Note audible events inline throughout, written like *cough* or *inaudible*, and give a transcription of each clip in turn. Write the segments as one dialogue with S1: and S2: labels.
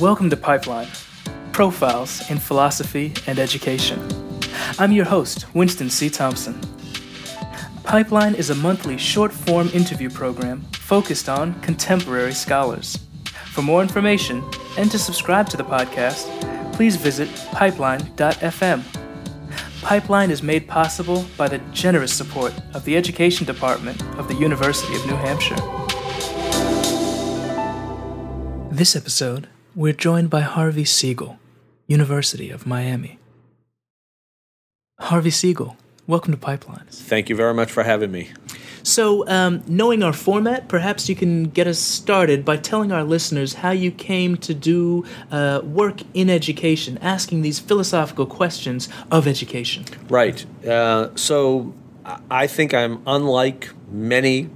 S1: Welcome to Pipeline Profiles in Philosophy and Education. I'm your host, Winston C. Thompson. Pipeline is a monthly short form interview program focused on contemporary scholars. For more information and to subscribe to the podcast, please visit pipeline.fm. Pipeline is made possible by the generous support of the Education Department of the University of New Hampshire. This episode, we're joined by Harvey Siegel, University of Miami. Harvey Siegel, welcome to Pipelines.
S2: Thank you very much for having me.
S1: So, um, knowing our format, perhaps you can get us started by telling our listeners how you came to do uh, work in education, asking these philosophical questions of education.
S2: Right. Uh, so, I think I'm unlike many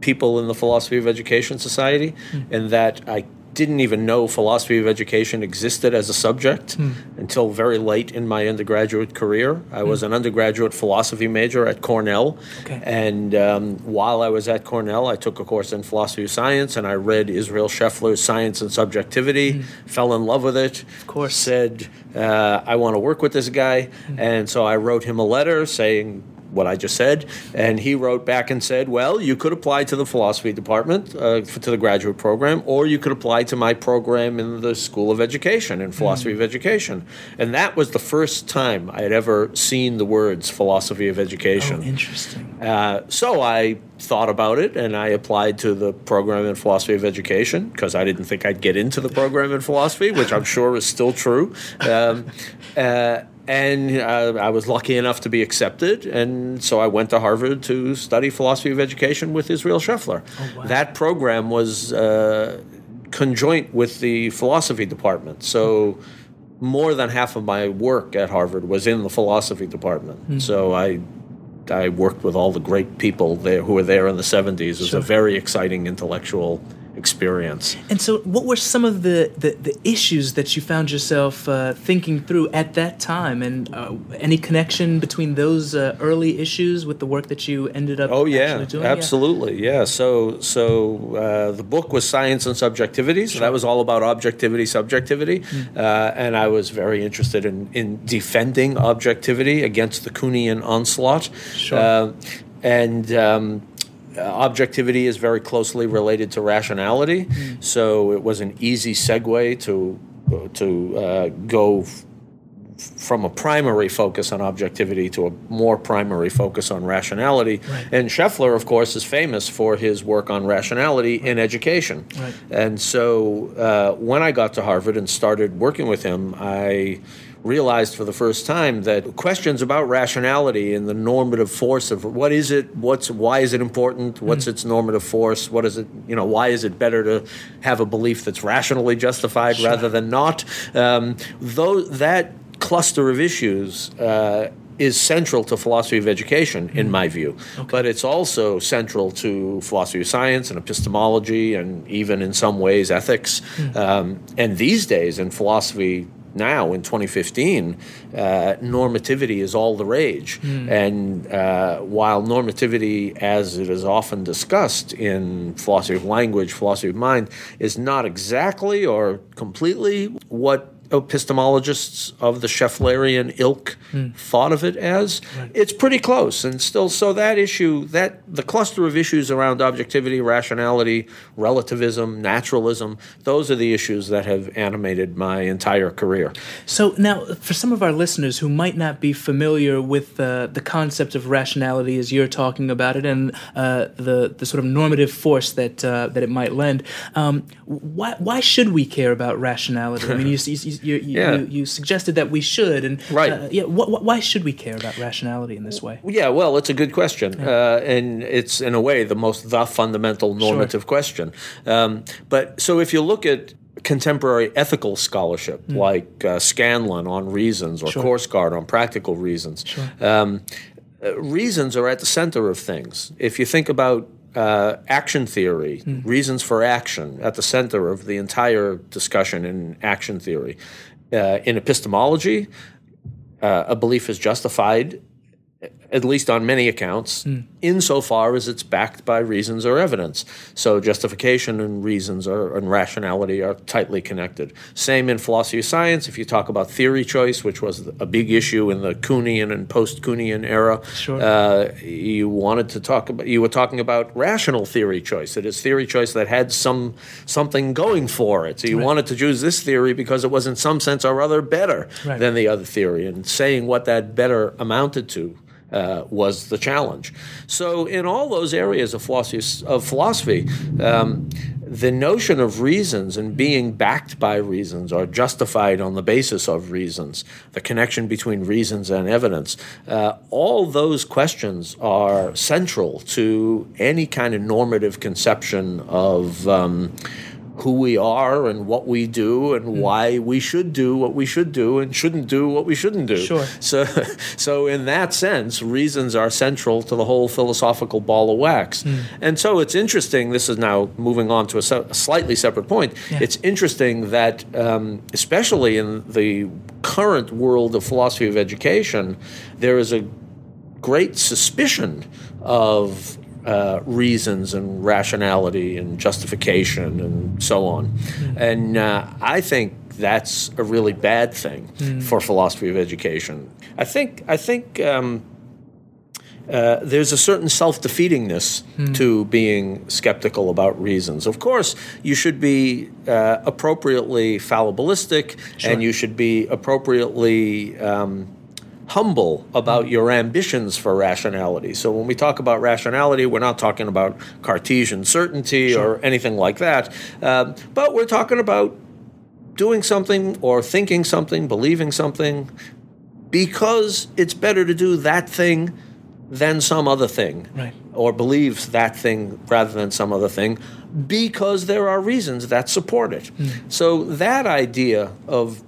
S2: people in the philosophy of education society mm. in that I didn't even know philosophy of education existed as a subject mm. until very late in my undergraduate career. I mm. was an undergraduate philosophy major at Cornell. Okay. And um, while I was at Cornell, I took a course in philosophy of science and I read Israel Scheffler's Science and Subjectivity, mm. fell in love with it.
S1: Of course.
S2: Said, uh, I want to work with this guy. Hmm. And so I wrote him a letter saying, what I just said. And he wrote back and said, Well, you could apply to the philosophy department, uh, to the graduate program, or you could apply to my program in the School of Education, in philosophy mm. of education. And that was the first time I had ever seen the words philosophy of education.
S1: Oh, interesting.
S2: Uh, so I thought about it and I applied to the program in philosophy of education because I didn't think I'd get into the program in philosophy, which I'm sure is still true. Um, uh, and uh, I was lucky enough to be accepted, and so I went to Harvard to study philosophy of education with Israel Scheffler. Oh, wow. That program was uh, conjoint with the philosophy department, so more than half of my work at Harvard was in the philosophy department. Mm-hmm. So I I worked with all the great people there who were there in the 70s. It was sure. a very exciting intellectual experience.
S1: And so, what were some of the, the, the issues that you found yourself uh, thinking through at that time? And uh, any connection between those uh, early issues with the work that you ended up
S2: oh, yeah,
S1: doing?
S2: Absolutely, yeah. yeah. So, so uh, the book was Science and Subjectivity. So, sure. that was all about objectivity, subjectivity. Mm. and I was very interested in, in defending objectivity against the Kuhnian onslaught.
S1: Sure. Uh,
S2: and um, objectivity is very closely related to rationality, mm. so it was an easy segue to to uh, go f- from a primary focus on objectivity to a more primary focus on rationality. Right. And Scheffler, of course, is famous for his work on rationality right. in education. Right. And so uh, when I got to Harvard and started working with him, I realized for the first time that questions about rationality and the normative force of what is it, what's why is it important, what's mm. its normative force, what is it, you know, why is it better to have a belief that's rationally justified sure. rather than not? Um, though that cluster of issues. Uh, is central to philosophy of education, in mm. my view. Okay. But it's also central to philosophy of science and epistemology and even in some ways ethics. Mm. Um, and these days in philosophy now in 2015, uh, normativity is all the rage. Mm. And uh, while normativity, as it is often discussed in philosophy of language, philosophy of mind, is not exactly or completely what epistemologists of the Schefflerian ilk mm. thought of it as. Right. It's pretty close, and still, so that issue, that the cluster of issues around objectivity, rationality, relativism, naturalism, those are the issues that have animated my entire career.
S1: So now, for some of our listeners who might not be familiar with uh, the concept of rationality as you're talking about it, and uh, the the sort of normative force that uh, that it might lend, um, why why should we care about rationality? I mean, you, *laughs* you you, you, yeah. you, you, suggested that we should, and
S2: right.
S1: Uh, yeah, wh- wh- why should we care about rationality in this way?
S2: Yeah, well, it's a good question, yeah. uh, and it's in a way the most the fundamental normative sure. question. Um, but so if you look at contemporary ethical scholarship mm. like uh, Scanlon on reasons or sure. Korsgaard on practical reasons. Sure. Um, uh, reasons are at the center of things. If you think about uh, action theory, mm. reasons for action, at the center of the entire discussion in action theory. Uh, in epistemology, uh, a belief is justified at least on many accounts, insofar as it's backed by reasons or evidence. So justification and reasons are, and rationality are tightly connected. Same in philosophy of science. If you talk about theory choice, which was a big issue in the Kuhnian and post-Kuhnian era,
S1: Sure.
S2: uh, you wanted to talk about you were talking about rational theory choice. It is theory choice that had some something going for it. So you wanted to choose this theory because it was in some sense or other better
S1: Right.
S2: than the other theory, and saying what that better amounted to. Uh, was the challenge. So, in all those areas of philosophy, of philosophy um, the notion of reasons and being backed by reasons or justified on the basis of reasons, the connection between reasons and evidence, uh, all those questions are central to any kind of normative conception of. Um, who we are and what we do and why we should do what we should do and shouldn't do what we shouldn't do.
S1: Sure. *laughs*
S2: So, so in that sense, reasons are central to the whole philosophical ball of wax. And so it's interesting. This is now moving on to a, se- a slightly separate point.
S1: Yeah.
S2: It's interesting that, um, especially in the current world of philosophy of education, there is a great suspicion of uh, reasons and rationality and justification and so on. And uh, I think that's a really bad thing for philosophy of education. I think I think um, uh, there's a certain self-defeatingness to being skeptical about reasons. Of course, you should be uh, appropriately fallibilistic, and you should be appropriately um, humble about your ambitions for rationality. So when we talk about rationality, we're not talking about Cartesian certainty or anything like that, Um but we're talking about doing something or thinking something, believing something, because it's better to do that thing than some other thing,
S1: Right.
S2: or believes that thing rather than some other thing, because there are reasons that support it. So that idea of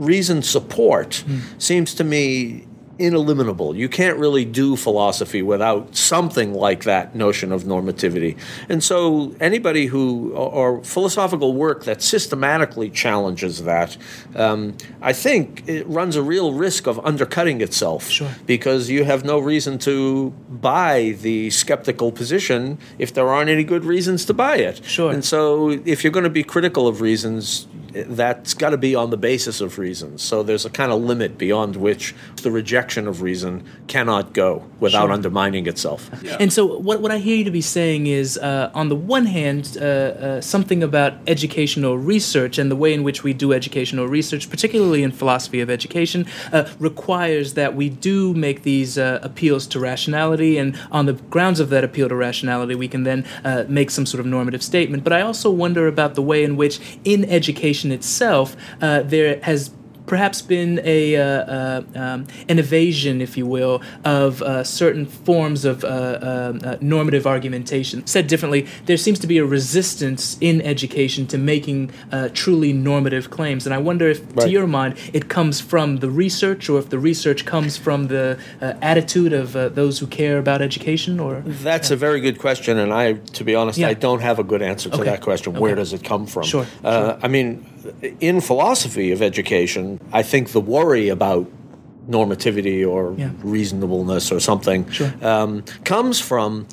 S2: reason support seems to me ineliminable. You can't really do philosophy without something like that notion of normativity. And so anybody who, or, or philosophical work that systematically challenges that, um, I think it runs a real risk of undercutting itself.
S1: Sure.
S2: Because you have no reason to buy the skeptical position if there aren't any good reasons to buy it.
S1: Sure.
S2: And so if you're going to be critical of reasons, that's got to be on the basis of reason. So there's a kind of limit beyond which the rejection of reason cannot go without
S1: Sure.
S2: undermining itself.
S1: And so, what, what I hear you to be saying is, uh, on the one hand, uh, uh, something about educational research and the way in which we do educational research, particularly in philosophy of education, uh, requires that we do make these uh, appeals to rationality, and on the grounds of that appeal to rationality, we can then uh, make some sort of normative statement. But I also wonder about the way in which, in education itself, uh, there has perhaps been a uh, uh, um, an evasion, if you will, of uh, certain forms of uh, normative argumentation. Said differently, there seems to be a resistance in education to making uh, truly normative claims, and I wonder if, to your mind, it comes from the research, or if the research comes from the uh, attitude of uh, those who care about education, or
S2: That's a very good question, and I, to be honest,
S1: Yeah.
S2: I don't have a good answer to
S1: Okay.
S2: that question. Where does it come from?
S1: Sure,
S2: Uh, I mean, in philosophy of education, I think the worry about normativity or
S1: Yeah.
S2: reasonableness or something
S1: Sure.
S2: um, comes from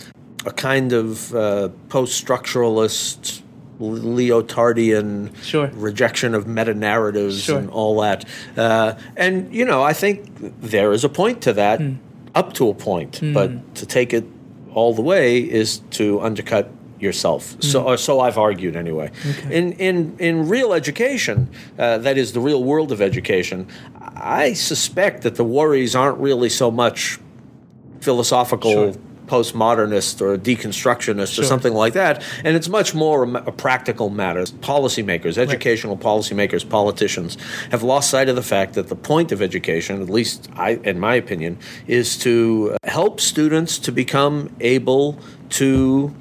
S2: a kind of uh, post-structuralist, Lyotardian
S1: Sure.
S2: rejection of meta narratives
S1: Sure.
S2: and all that. Uh, and you know, I think there is a point to that,
S1: Hmm.
S2: up to a point, but to take it all the way is to undercut yourself. So, or so I've argued anyway. In in in real education, uh, that is the real world of education. I suspect that the worries aren't really so much philosophical.
S1: Sure.
S2: Postmodernist or deconstructionist
S1: Sure.
S2: or something like that, and it's much more a, practical matter. Policymakers, educational policymakers, politicians have lost sight of the fact that the point of education, at least I, in my opinion, is to help students to become able to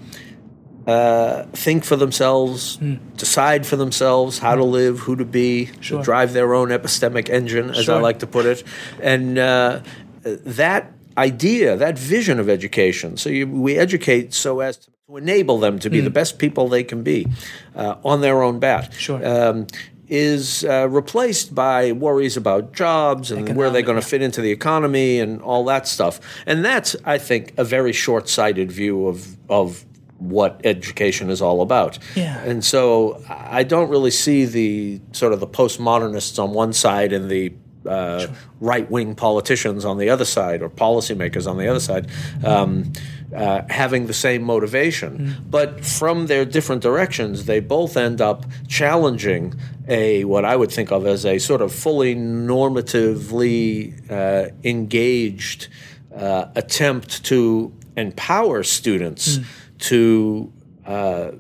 S2: uh, think for themselves, decide for themselves how to live, who to be,
S1: Sure.
S2: drive their own epistemic engine, as I like to put it, and uh, that idea, that vision of education. So you, we educate so as to enable them to be the best people they can be uh, on their own bat.
S1: Sure.
S2: Um, is uh, replaced by worries about jobs and where they're going to fit into the economy and all that stuff. And that's, I think, a very short-sighted view of of what education is all about.
S1: Yeah.
S2: And so I don't really see the sort of the postmodernists on one side and the uh, right-wing politicians on the other side or policymakers on the other side um, uh, having the same motivation. But from their different directions, they both end up challenging a what I would think of as a sort of fully normatively uh, engaged uh, attempt to empower students to uh,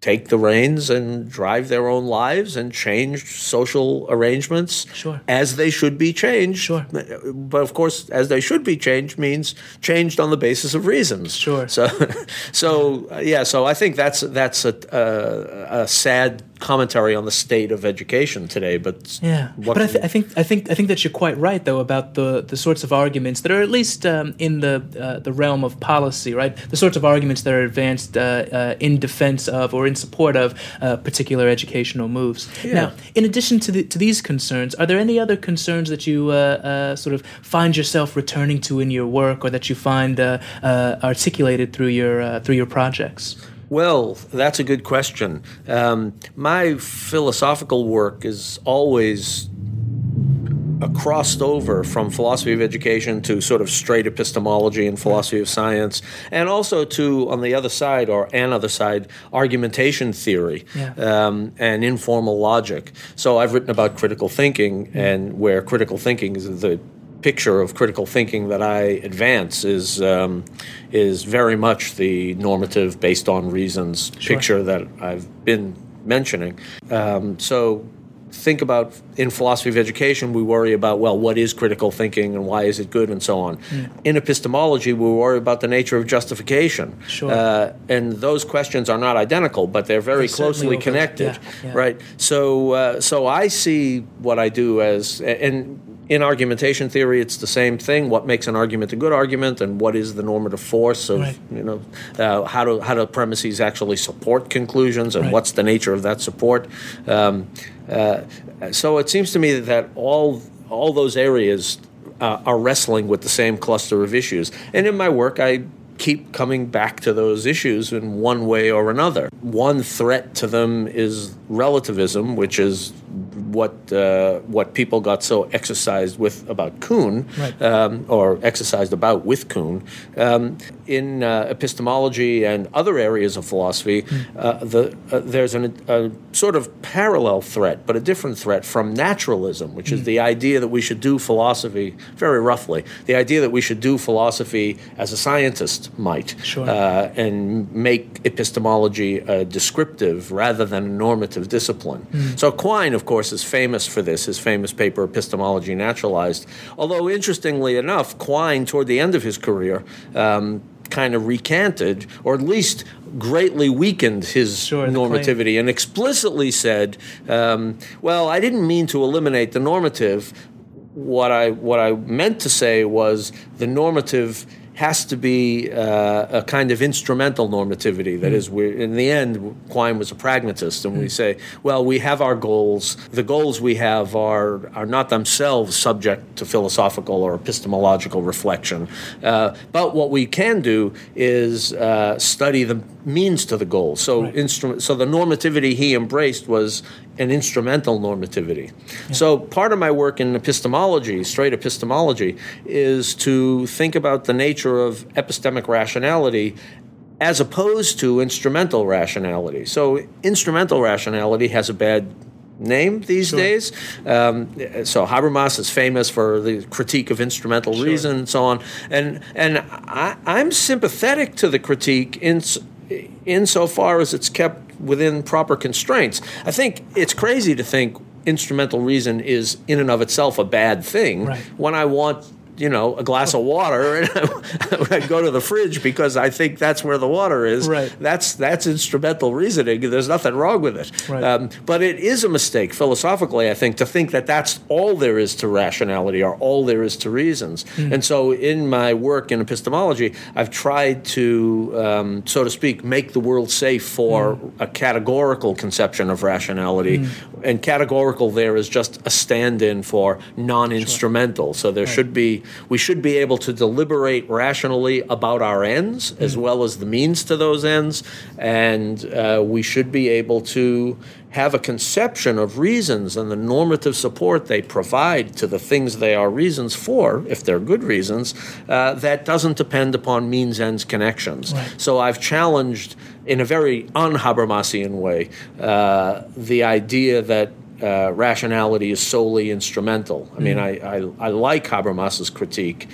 S2: take the reins and drive their own lives and change social arrangements
S1: Sure.
S2: as they should be changed.
S1: Sure.
S2: But of course, as they should be changed means changed on the basis of reasons.
S1: Sure.
S2: So, *laughs* so uh, yeah. So I think that's that's a, a, a sad commentary on the state of education today. But
S1: Yeah,
S2: what
S1: but I, th- I think I think I think that you're quite right though about the, the sorts of arguments that are at least um, in the uh, the realm of policy, right? The sorts of arguments that are advanced uh, uh, in defense of or in support of uh, particular educational moves. Now, in addition to the, to these concerns, are there any other concerns that you uh, uh, sort of find yourself returning to in your work, or that you find uh, uh, articulated through your uh, through your projects?
S2: Well, that's a good question. Um, my philosophical work is always uh, crossed over from philosophy of education to sort of straight epistemology and philosophy of science, and also to, on the other side, or an other side, argumentation theory
S1: Yeah.
S2: um, and informal logic. So I've written about critical thinking, and where critical thinking is the picture of critical thinking that I advance is um, is very much the normative, based on reasons picture that I've been mentioning. Um, so think about in philosophy of education we worry about well what is critical thinking and why is it good and so on in epistemology we worry about the nature of justification
S1: Sure.
S2: uh, and those questions are not identical but they're very
S1: They certainly
S2: closely connected
S1: yeah, yeah.
S2: right so uh, so I see what I do as and in argumentation theory it's the same thing what makes an argument a good argument and what is the normative force of
S1: Right.
S2: you know uh, how do how do premises actually support conclusions and
S1: Right.
S2: what's the nature of that support um, uh, so it seems to me that all all those areas uh, are wrestling with the same cluster of issues and in my work I keep coming back to those issues in one way or another one threat to them is relativism which is what uh, what people got so exercised with about Kuhn,
S1: Right.
S2: um, or exercised about with Kuhn. Um, in uh, epistemology and other areas of philosophy, uh, the, uh, there's an, a sort of parallel threat, but a different threat from naturalism, which is the idea that we should do philosophy, very roughly, the idea that we should do philosophy as a scientist might,
S1: Sure.
S2: uh, and make epistemology a descriptive rather than a normative discipline. So Quine, of course, is famous for this, his famous paper, Epistemology Naturalized. Although, interestingly enough, Quine, toward the end of his career, um, kind of recanted, or at least greatly weakened his
S1: Sure, the claim.
S2: normativity and explicitly said, um, well, I didn't mean to eliminate the normative. What I, what I meant to say was the normative has to be uh, a kind of instrumental normativity. That is, we're, in the end, Quine was a pragmatist, and we say, well, we have our goals. The goals we have are are not themselves subject to philosophical or epistemological reflection. Uh, but what we can do is uh, study the means to the goal. So, instrument. So the normativity he embraced was an instrumental normativity. So part of my work in epistemology, straight epistemology, is to think about the nature of epistemic rationality as opposed to instrumental rationality. So instrumental rationality has a bad name these days. Um, so Habermas is famous for the critique of instrumental reason and so on. And and I, I'm sympathetic to the critique in insofar as it's kept within proper constraints. I think it's crazy to think instrumental reason is in and of itself a bad thing
S1: Right.
S2: when I want you know, a glass of water and *laughs* I go to the fridge because I think that's where the water is.
S1: Right.
S2: That's that's instrumental reasoning. There's nothing wrong with it.
S1: Right.
S2: Um, but it is a mistake philosophically, I think, to think that that's all there is to rationality or all there is to reasons. And so, in my work in epistemology, I've tried to, um, so to speak, make the world safe for a categorical conception of rationality. And categorical there is just a stand-in for non-instrumental. So there should be we should be able to deliberate rationally about our ends as well as the means to those ends, and uh, we should be able to have a conception of reasons and the normative support they provide to the things they are reasons for, if they're good reasons, uh, that doesn't depend upon means ends connections. So I've challenged in a very un Habermasian way uh, the idea that uh, rationality is solely instrumental. I mean, I, I, I like Habermas's critique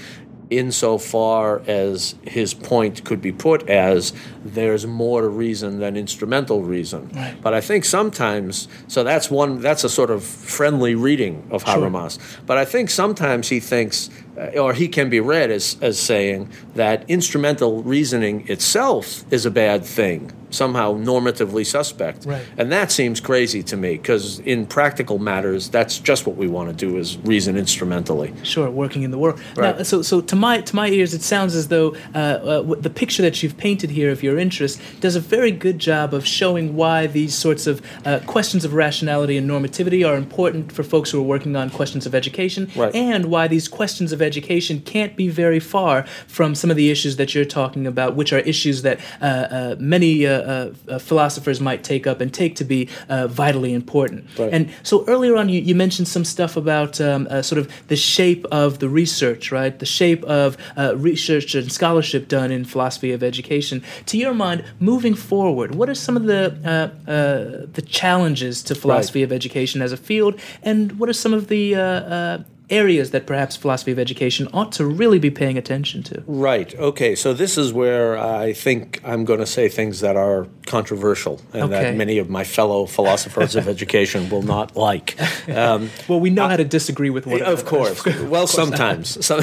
S2: insofar as his point could be put as there's more to reason than instrumental reason.
S1: Right.
S2: But I think sometimes, so that's one, that's a sort of friendly reading of Habermas. But I think sometimes he thinks, uh, or he can be read as, as saying that instrumental reasoning itself is a bad thing, somehow normatively suspect.
S1: Right.
S2: And that seems crazy to me because in practical matters, that's just what we want to do is reason instrumentally.
S1: Sure, working in the world. Now,
S2: Right.
S1: so, so to my to my ears, it sounds as though uh, uh, the picture that you've painted here of your interest does a very good job of showing why these sorts of uh, questions of rationality and normativity are important for folks who are working on questions of education,
S2: Right.
S1: and why these questions of education can't be very far from some of the issues that you're talking about, which are issues that uh, uh, many uh, uh, uh, philosophers might take up and take to be uh, vitally important.
S2: Right.
S1: And so earlier on, you, you mentioned some stuff about um, uh, sort of the shape of the research, right? The shape of uh, research and scholarship done in philosophy of education. To your mind, moving forward, what are some of the uh, uh, the challenges to philosophy of education as a field, and what are some of the uh, uh, areas that perhaps philosophy of education ought to really be paying attention to?
S2: Right. Okay. So this is where I think I'm going to say things that are controversial and
S1: Okay.
S2: that many of my fellow philosophers of *laughs* education will not like. Um, *laughs*
S1: Well, we know how to disagree with one
S2: of course. *laughs* well, sometimes. So,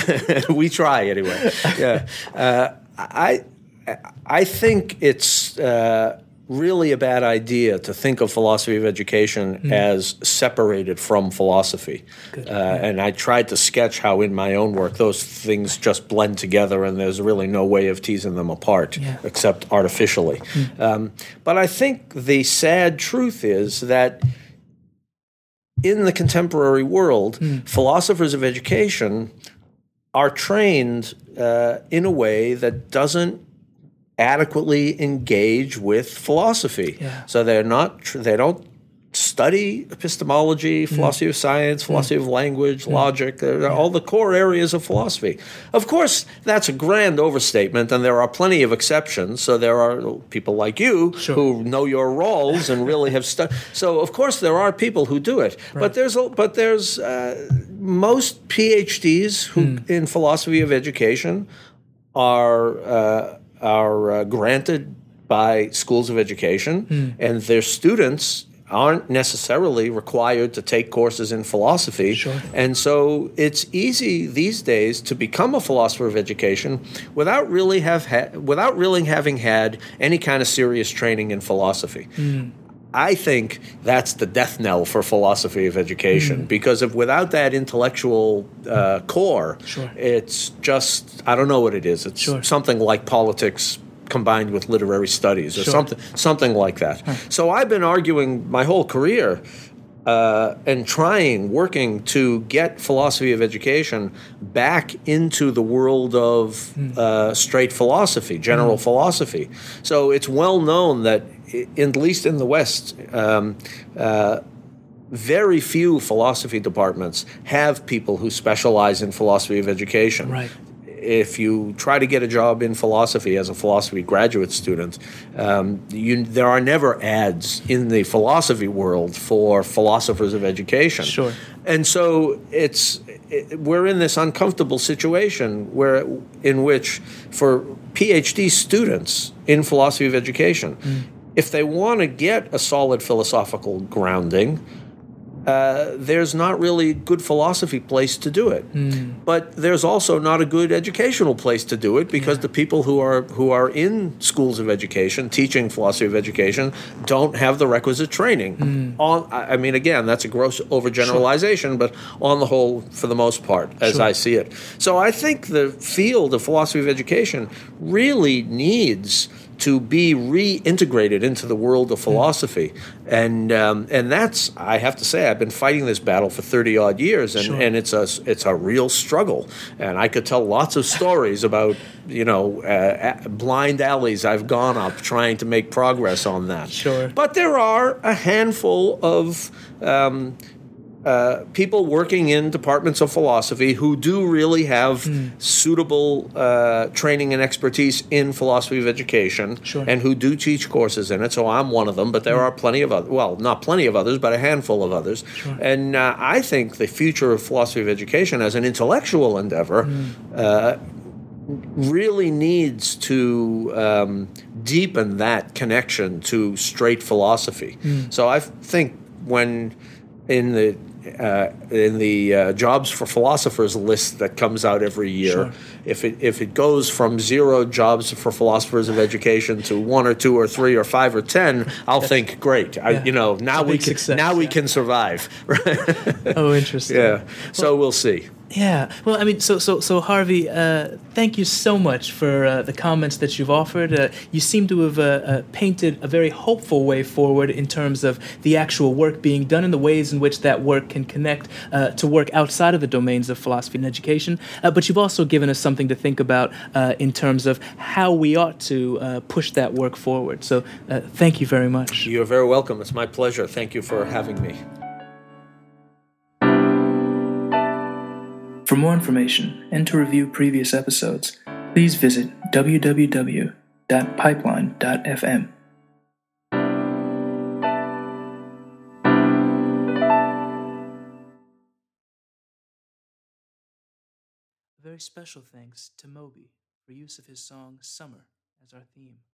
S2: we try anyway. Yeah. Uh, I I think it's. Uh, Really, a bad idea to think of philosophy of education as separated from philosophy. Uh, and I tried to sketch how, in my own work, those things just blend together, and there's really no way of teasing them apart
S1: Yeah.
S2: except artificially. Um, but I think the sad truth is that in the contemporary world, philosophers of education are trained uh, in a way that doesn't adequately engage with philosophy.
S1: Yeah.
S2: So they're not. Tr- they don't study epistemology, philosophy of science, philosophy of language, logic. All the core areas of philosophy. Of course, that's a grand overstatement, and there are plenty of exceptions. So there are people like you
S1: Sure.
S2: who know your roles and really have studied. *laughs* So of course there are people who do it, but there's a, but there's uh, most PhDs who in philosophy of education are uh, are uh, granted by schools of education, and their students aren't necessarily required to take courses in philosophy.
S1: Sure.
S2: And so it's easy these days to become a philosopher of education without really have ha- without really having had any kind of serious training in philosophy. I think that's the death knell for philosophy of education because if without that intellectual uh, core,
S1: Sure.
S2: it's just I don't know what it is. It's
S1: Sure.
S2: something like politics combined with literary studies or
S1: Sure.
S2: something something like that. So I've been arguing my whole career uh, and trying, working to get philosophy of education back into the world of uh, straight philosophy, general philosophy. So it's well known that, i- at least in the West, um, uh, very few philosophy departments have people who specialize in philosophy of education
S1: Right.
S2: if you try to get a job in philosophy as a philosophy graduate student, um, you, there are never ads in the philosophy world for philosophers of education.
S1: Sure.
S2: And so it's it, we're in this uncomfortable situation where in which for PhD students in philosophy of education, if they want to get a solid philosophical grounding, uh, there's not really a good philosophy place to do it.
S1: Mm.
S2: But there's also not a good educational place to do it because yeah. the people who are who are in schools of education teaching philosophy of education don't have the requisite training.
S1: Mm.
S2: On, I mean, again, that's a gross overgeneralization, sure. but on the whole, for the most part, as
S1: sure.
S2: I see it. So I think the field of philosophy of education really needs to be reintegrated into the world of hmm. philosophy, and um, and that's I have to say I've been fighting this battle for thirty odd years, and,
S1: sure.
S2: and it's a it's a real struggle, and I could tell lots of stories about you know uh, blind alleys I've gone up trying to make progress on that.
S1: Sure,
S2: but there are a handful of um, uh, people working in departments of philosophy who do really have
S1: mm.
S2: suitable uh, training and expertise in philosophy of education
S1: sure.
S2: and who do teach courses in it. So I'm one of them, but there mm. are plenty of others. Well, not plenty of others, but a handful of others.
S1: Sure.
S2: And uh, I think the future of philosophy of education as an intellectual endeavor.
S1: Mm.
S2: Really needs to um, deepen that connection to straight philosophy.
S1: Hmm.
S2: So I think when in the uh, in the uh, jobs for philosophers list that comes out every year.
S1: Sure.
S2: If it if it goes from zero jobs for philosophers of education to one or two or three or five or ten, I'll think great. I, you know now we can
S1: success,
S2: now
S1: yeah.
S2: we can survive. *laughs*
S1: oh, interesting.
S2: Yeah. So well, we'll see.
S1: Yeah. Well, I mean, so so so Harvey, uh, thank you so much for uh, the comments that you've offered. Uh, you seem to have uh, uh, painted a very hopeful way forward in terms of the actual work being done and the ways in which that work can connect uh, to work outside of the domains of philosophy and education. but you've also given us something to think about in terms of how we ought to push that work forward. So, thank you very much.
S2: You're very welcome. It's my pleasure. Thank you for having me.
S1: For more information and to review previous episodes, please visit www.pipeline.fm. Very special thanks to Moby for use of his song Summer as our theme.